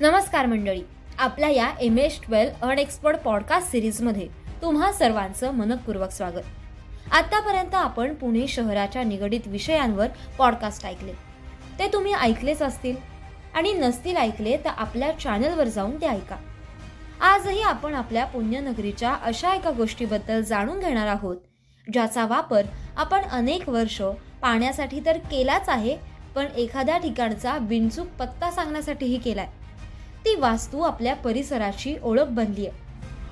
नमस्कार मंडळी. आपल्या या M S twelve unexpert podcast सिरीजमध्ये तुम्हा सर्वांचं मनपूर्वक स्वागत. आतापर्यंत आपण पुणे शहराच्या निगडीत विषयांवर पॉडकास्ट ऐकले. ते तुम्ही ऐकलेच असतील. आणि नसतील ऐकले तर आपल्या चॅनलवर जाऊन ते ऐका. आजही आपण आपल्या पुण्यनगरीच्या अशा एका गोष्टीबद्दल जाणून घेणार आहोत ज्याचा वापर आपण अनेक वर्ष पाण्यासाठी तर केलाच आहे पण एखाद्या ठिकाणचा बिनचूक पत्ता सांगण्यासाठीही केलाय. ती वास्तू आपल्या परिसराची ओळख बनली आहे.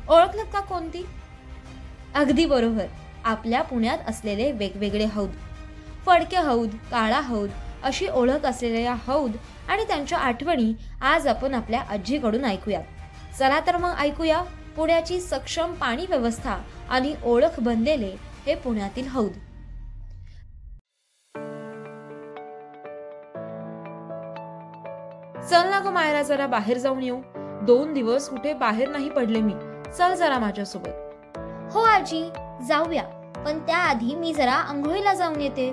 ओळखलं का कोणती? अगदी बरोबर. आपल्या पुण्यात असलेले वेगवेगळे हौद. फडके हौद काळा हौद अशी ओळख असलेल्या हौद आणि त्यांच्या आठवणी आज आपण आपल्या आजीकडून ऐकूयात. चला तर मग ऐकूया पुण्याची सक्षम पाणी व्यवस्था आणि ओळख बनलेले हे पुण्यातील हौद. चल ना ग मायरा जरा बाहेर जाऊन येऊ. दोन दिवस कुठे बाहेर नाही पडले मी. चल जरा माझ्यासोबत. हो आजी जाऊया. पण त्याआधी मी जरा आंघोळीला जाऊन येते.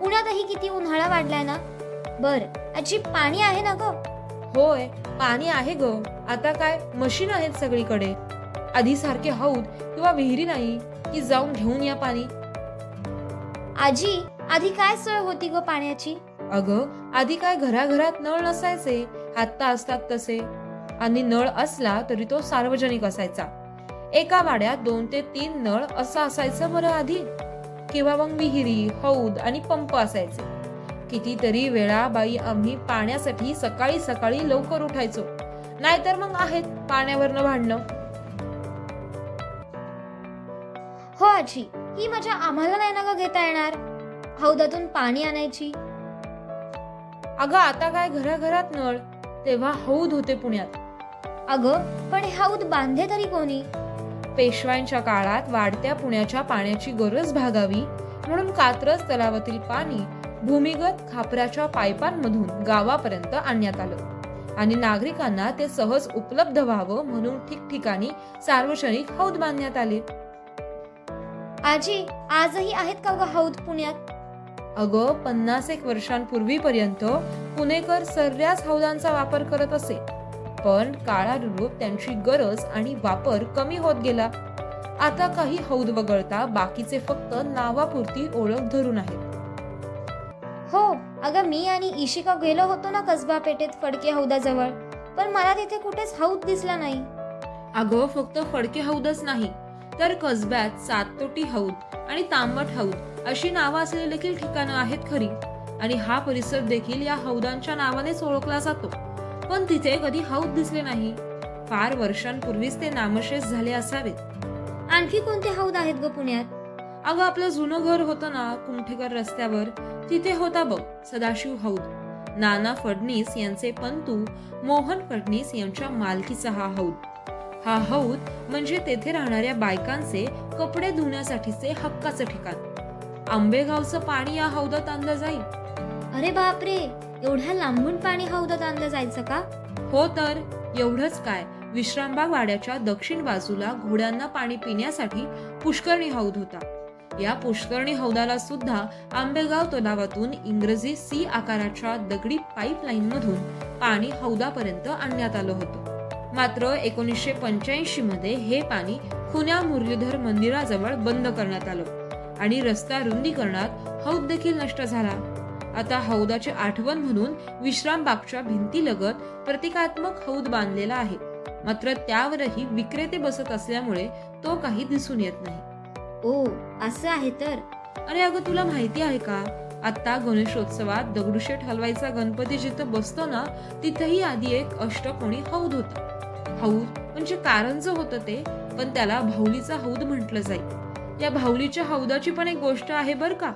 पुण्यातही किती उन्हाळा वाढलाय ना. बर आजी पाणी आहे ना ग? होय पाणी आहे ग. आता काय मशीन आहेत सगळीकडे. आधी सारखे हौद किंवा विहिरी नाही की जाऊन घेऊन या पाणी. आजी आधी काय सोय होती ग पाण्याची? अगं आधी काय घराघरात नळ नसायचे? आत्ता असतात तसे. आणि नळ असला तरी तो सार्वजनिक असायचा. एका वाड्यात दोन ते तीन नळ असं असायचं बरं आधी. किंवा मग विहिरी हौद आणि पंप असायचे. कितीतरी वेळा बाई आम्ही पाण्यासाठी सकाळी सकाळी लवकर उठायचो. नाहीतर मग आहेत पाण्यावरनं भांडणं. हो आजी ही मजा आम्हाला नाही ना ग घेता येणार? हौदातून पाणी आणायची? अगं आता काय घराघरात नळ? तेव्हा हौद होते पुण्यात. अगं पण हे हौद बांधले तरी कोणी? पेशव्यांच्या काळात वाढत्या पुण्याच्या पाण्याची गरज भागावी म्हणून कात्रज तलावातील पाणी भूमिगत खापराच्या पाईपांमधून गावापर्यंत आणण्यात आलं. आणि नागरिकांना ते सहज उपलब्ध व्हावं म्हणून ठिकठिकाणी सार्वजनिक हौद बांधण्यात आले. आजी आजही आहेत का ग हौद पुण्यात? अगं पन्नास एक वर्षांपूर्वीपर्यंत पुणेकर सर्रास हौदांचा वापर करत असे. पण काळानुरूप त्यांची गरज आणि वापर कमी होत गेला. आता काही हौद वगळता बाकीचे फक्त नावापुरती ओळख धरून आहेत. हो अगं मी आणि इशिका गेलो होतो ना कसबा पेठेत फडके हौदाजवळ. पण मला तिथे कुठेच हौद दिसला नाही. अगं फक्त फडके हौदच नाही तर कसब्यात साततोटी हौद आणि तांबट हौद अशी नावं असलेली देखील ठिकाणं आहेत खरी. आणि हा परिसर देखील या हौदांच्या नावानेच ओळखला जातो. पण तिथे कधी हौद दिसले नाही. फार वर्षांपूर्वीच ते नामशेष झाले असावेत. आणखी कोणते हौद आहेत ग पुण्यात? अगं आपलं जुनं घर होतं ना कुमठेकर रस्त्यावर. तिथे होता बघ सदाशिव हौद. नाना फडणीस यांचे पंतू मोहन फडणीस यांच्या मालकीचा हा हौद. हा हौद म्हणजे तेथे राहणाऱ्या बायकांचे कपडे धुण्यासाठीचे हक्काचं ठिकाण. आंबेगावचं पाणी या हौदात आणलं जाईल. अरे बापरे एवढ्या लांबून पाणी हौदात आणलं जायचं का? हो तर एवढंच काय. विश्रामबाग वाड्याच्या दक्षिण बाजूला घोड्यांना पाणी पिण्यासाठी पुष्करणी हौद होता. या पुष्करणी हौदाला सुद्धा आंबेगाव तलावातून इंग्रजी सी आकाराच्या दगडी पाईपलाईन मधून पाणी हौदापर्यंत आणण्यात आलं होतं. मात्र एकोणीसशे पंच्याऐंशी मध्ये हे पाणी खुन्या मुरलीधर मंदिराजवळ बंद करण्यात आलं. आणि रस्ता रुंदीकरणात हौद देखील नष्ट झाला. आता हौदाची आठवण म्हणून विश्रामबागच्या भिंतीलगत प्रतिकात्मक हौद बांधलेला आहे. मात्र त्यावरही विक्रेते बसत असल्यामुळे तो काही दिसून येत नाही. ओ असं आहे तर? अरे अगं तुला माहिती आहे का? आता गणेशोत्सवात दगडूशेठ हलवायचा गणपती जिथं बसतो ना तिथेही आधी एक अष्टकोणी हौद होता. हौद म्हणजे कारंज होतं ते पण त्याला भाऊलीचा हौद म्हटलं जाईल या भाऊलीच्या हौदाची पण एक गोष्ट आहे बर का.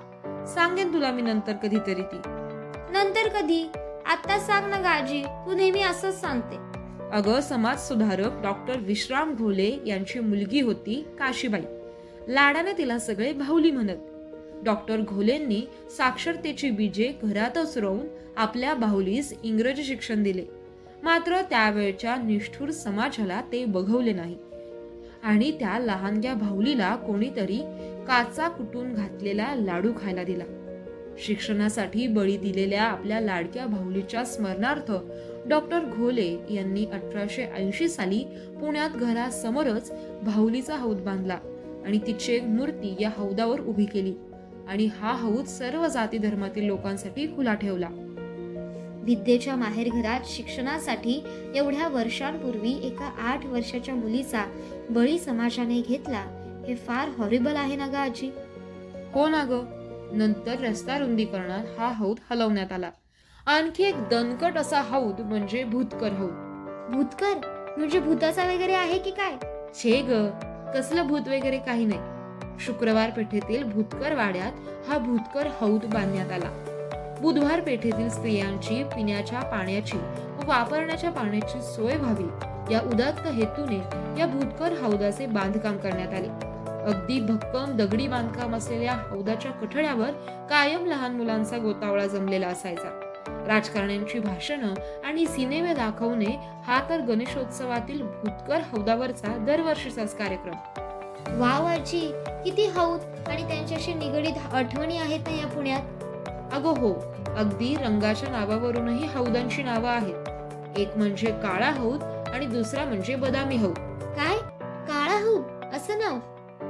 सांगेन तुला मी नंतर कधीतरी ती. नंतर कधी? आता सांग ना गाजी तू नेहमी असंच सांगते. अगं समाज सुधारक डॉक्टर विश्राम घोले यांची मुलगी होती काशीबाई. लाडाने तिला सगळे भाऊली म्हणत. डॉक्टर घोलेंनी साक्षरतेची बीजे घरातच रोवून आपल्या बाहुलीस इंग्रजी शिक्षण दिले. मात्र त्यावेळच्या निष्ठूर समाजाला ते बघवले नाही. आणि त्या लहानग्या भाऊलीला कोणीतरी काचा कुटून घातलेला लाडू खायला दिला. शिक्षणासाठी बळी दिलेल्या आपल्या लाडक्या भाऊलीच्या स्मरणार्थ डॉक्टर घोले यांनी अठराशे ऐंशी साली पुण्यात घरासमोरच भाऊलीचा हौद बांधला आणि तिची एक मूर्ती या हौदावर उभी केली आणि हा हौद सर्व जाती धर्मातील लोकांसाठी खुला ठेवला. विद्येच्या माहेरघरात शिक्षणासाठी एवढ्या वर्षांपूर्वी एका आठ वर्षाच्या मुलीचा बळी समाजाने घेतला. हे फार हॉरिबल आहे ना ग आजी? हो ना ग. नंतर रस्ता रुंदीकरणात हा हौद हलवण्यात आला. आणखी एक दणकट असा हौद म्हणजे भूतकर हौद. भूतकर? म्हणजे भूताचा वगैरे आहे की काय? छे ग. कसलं भूत वगैरे काही नाही. शुक्रवार पेठेतील भूतकर वाड्यात हा भूतकर हौद बांधण्यात आला. बुधवार पेठेतील स्त्रियांची पिण्याच्या पाण्याची व वापरण्याच्या पाण्याची सोय व्हावी. या उदात्त हेतूने या भूतकर हौदाचे बांधकाम करण्यात आले. अगदी भक्कम दगडी बांधकाम असलेल्या हौदाच्या कठड्यावर कायम लहान मुलांचा गोतावळा जमलेला असायचा. राजकारण्यांची भाषणं आणि सिनेमे दाखवणे हा तर गणेशोत्सवातील भूतकर हौदावरचा दरवर्षीचाच कार्यक्रम. वाव आजी किती हौद आणि त्यांच्याशी निगडीत आठवणी आहेत ना या पुण्यात? अगो हो अगदी रंगाच्या नावावरूनही हौदांची नावं आहेत. एक म्हणजे काळा हौद आणि दुसरा म्हणजे बदामी हौद. काय? काळा हौद? असं नाव?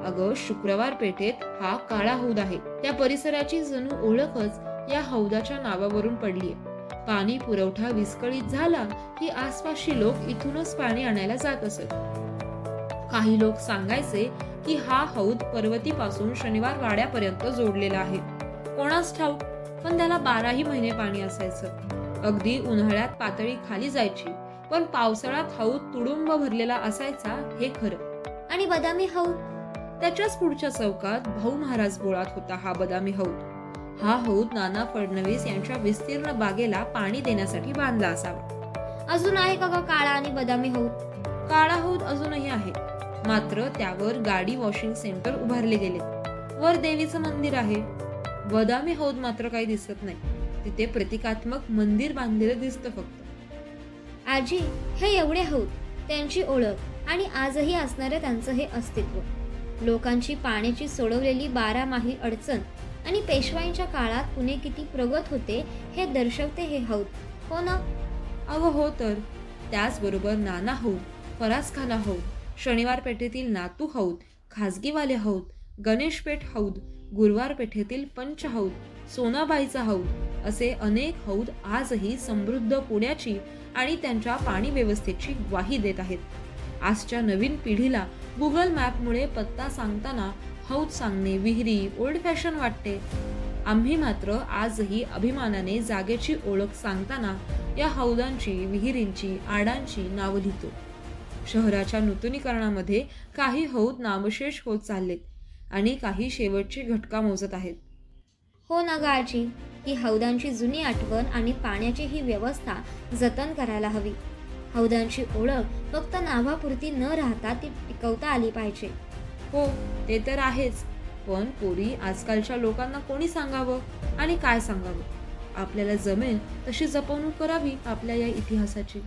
अगं शुक्रवार पेठेत हा काळा हौद आहे. त्या परिसराची जणू ओळखच या हौदाच्या नावावरून पडलीय. पाणी पुरवठा विस्कळीत झाला की आसपासची लोक इथूनच पाणी आणायला जात असत. काही लोक सांगायचे की हा हौद पर्वतीपासून शनिवार वाड्यापर्यंत जोडलेला आहे. कोणास ठाऊक? पण त्याला बाराही महिने पाणी असायचं. अगदी उन्हाळ्यात पातळी खाली जायची पण पावसाळ्यात हौद तुडुंब भरलेला असायचा हे खरं. आणि बदामी हौद त्याच्याच पुढच्या चौकात भाऊ महाराज बोळात होता हा बदामी हौद हा हौद नाना फडणवीस यांच्या विस्तीर्ण बागेला पाणी देण्यासाठी बांधला असावा. अजून आहे का काळा आणि बदामी हौद काळा हौद अजूनही आहे. मात्र त्यावर गाडी वॉशिंग सेंटर उभारले गेले. वर देवीचं मंदिर आहे. बदामी हौद मात्र काही दिसत नाही. तिथे प्रतिकात्मक मंदिर बांधलेलं दिसतं फक्त. आजी हे एवढे हौद त्यांची ओळख आणि आजही असणारं त्यांचं हे अस्तित्व. लोकांची पाण्याची सोडवलेली बारामाही अडचण आणि पेशवाईंच्या काळात पुणे किती प्रगत होते हे दर्शवते हे हौद. हो ना? अगं हो तर. त्याचबरोबर नाना हौद फरासखाना हौद शनिवार पेठेतील नातू हौद खाजगीवाले हौद गणेशपेठ हौद गुरुवार पेठेतील पंच हौद सोनाबाईचा हौद असे अनेक हौद आजही समृद्ध पुण्याची आणि त्यांच्या पाणी व्यवस्थेची ग्वाही देत आहेत. आजच्या नवीन पिढीला गुगल मॅपमुळे पत्ता सांगताना हौद सांगणे विहिरी ओल्ड फॅशन वाटते. आम्ही मात्र आजही अभिमानाने जागेची ओळख सांगताना या हौदांची विहिरींची आडांची नावं लिहितो. शहराच्या नूतनीकरणामध्ये काही हौद नामशेष होत चाललेत. आणि काही शेवटची घटका मोजत आहेत. हो ना ग आजी ही हौदांची जुनी आठवण आणि पाण्याची ही व्यवस्था जतन करायला हवी. हौदांची ओळख फक्त नावापुरती न राहता ती टिकवता आली पाहिजे. हो ते तर आहेच. पण पोरी आजकालच्या लोकांना कोणी सांगावं आणि काय सांगावं? आपल्याला जमेल तशी जपवणूक करावी आपल्या या इतिहासाची.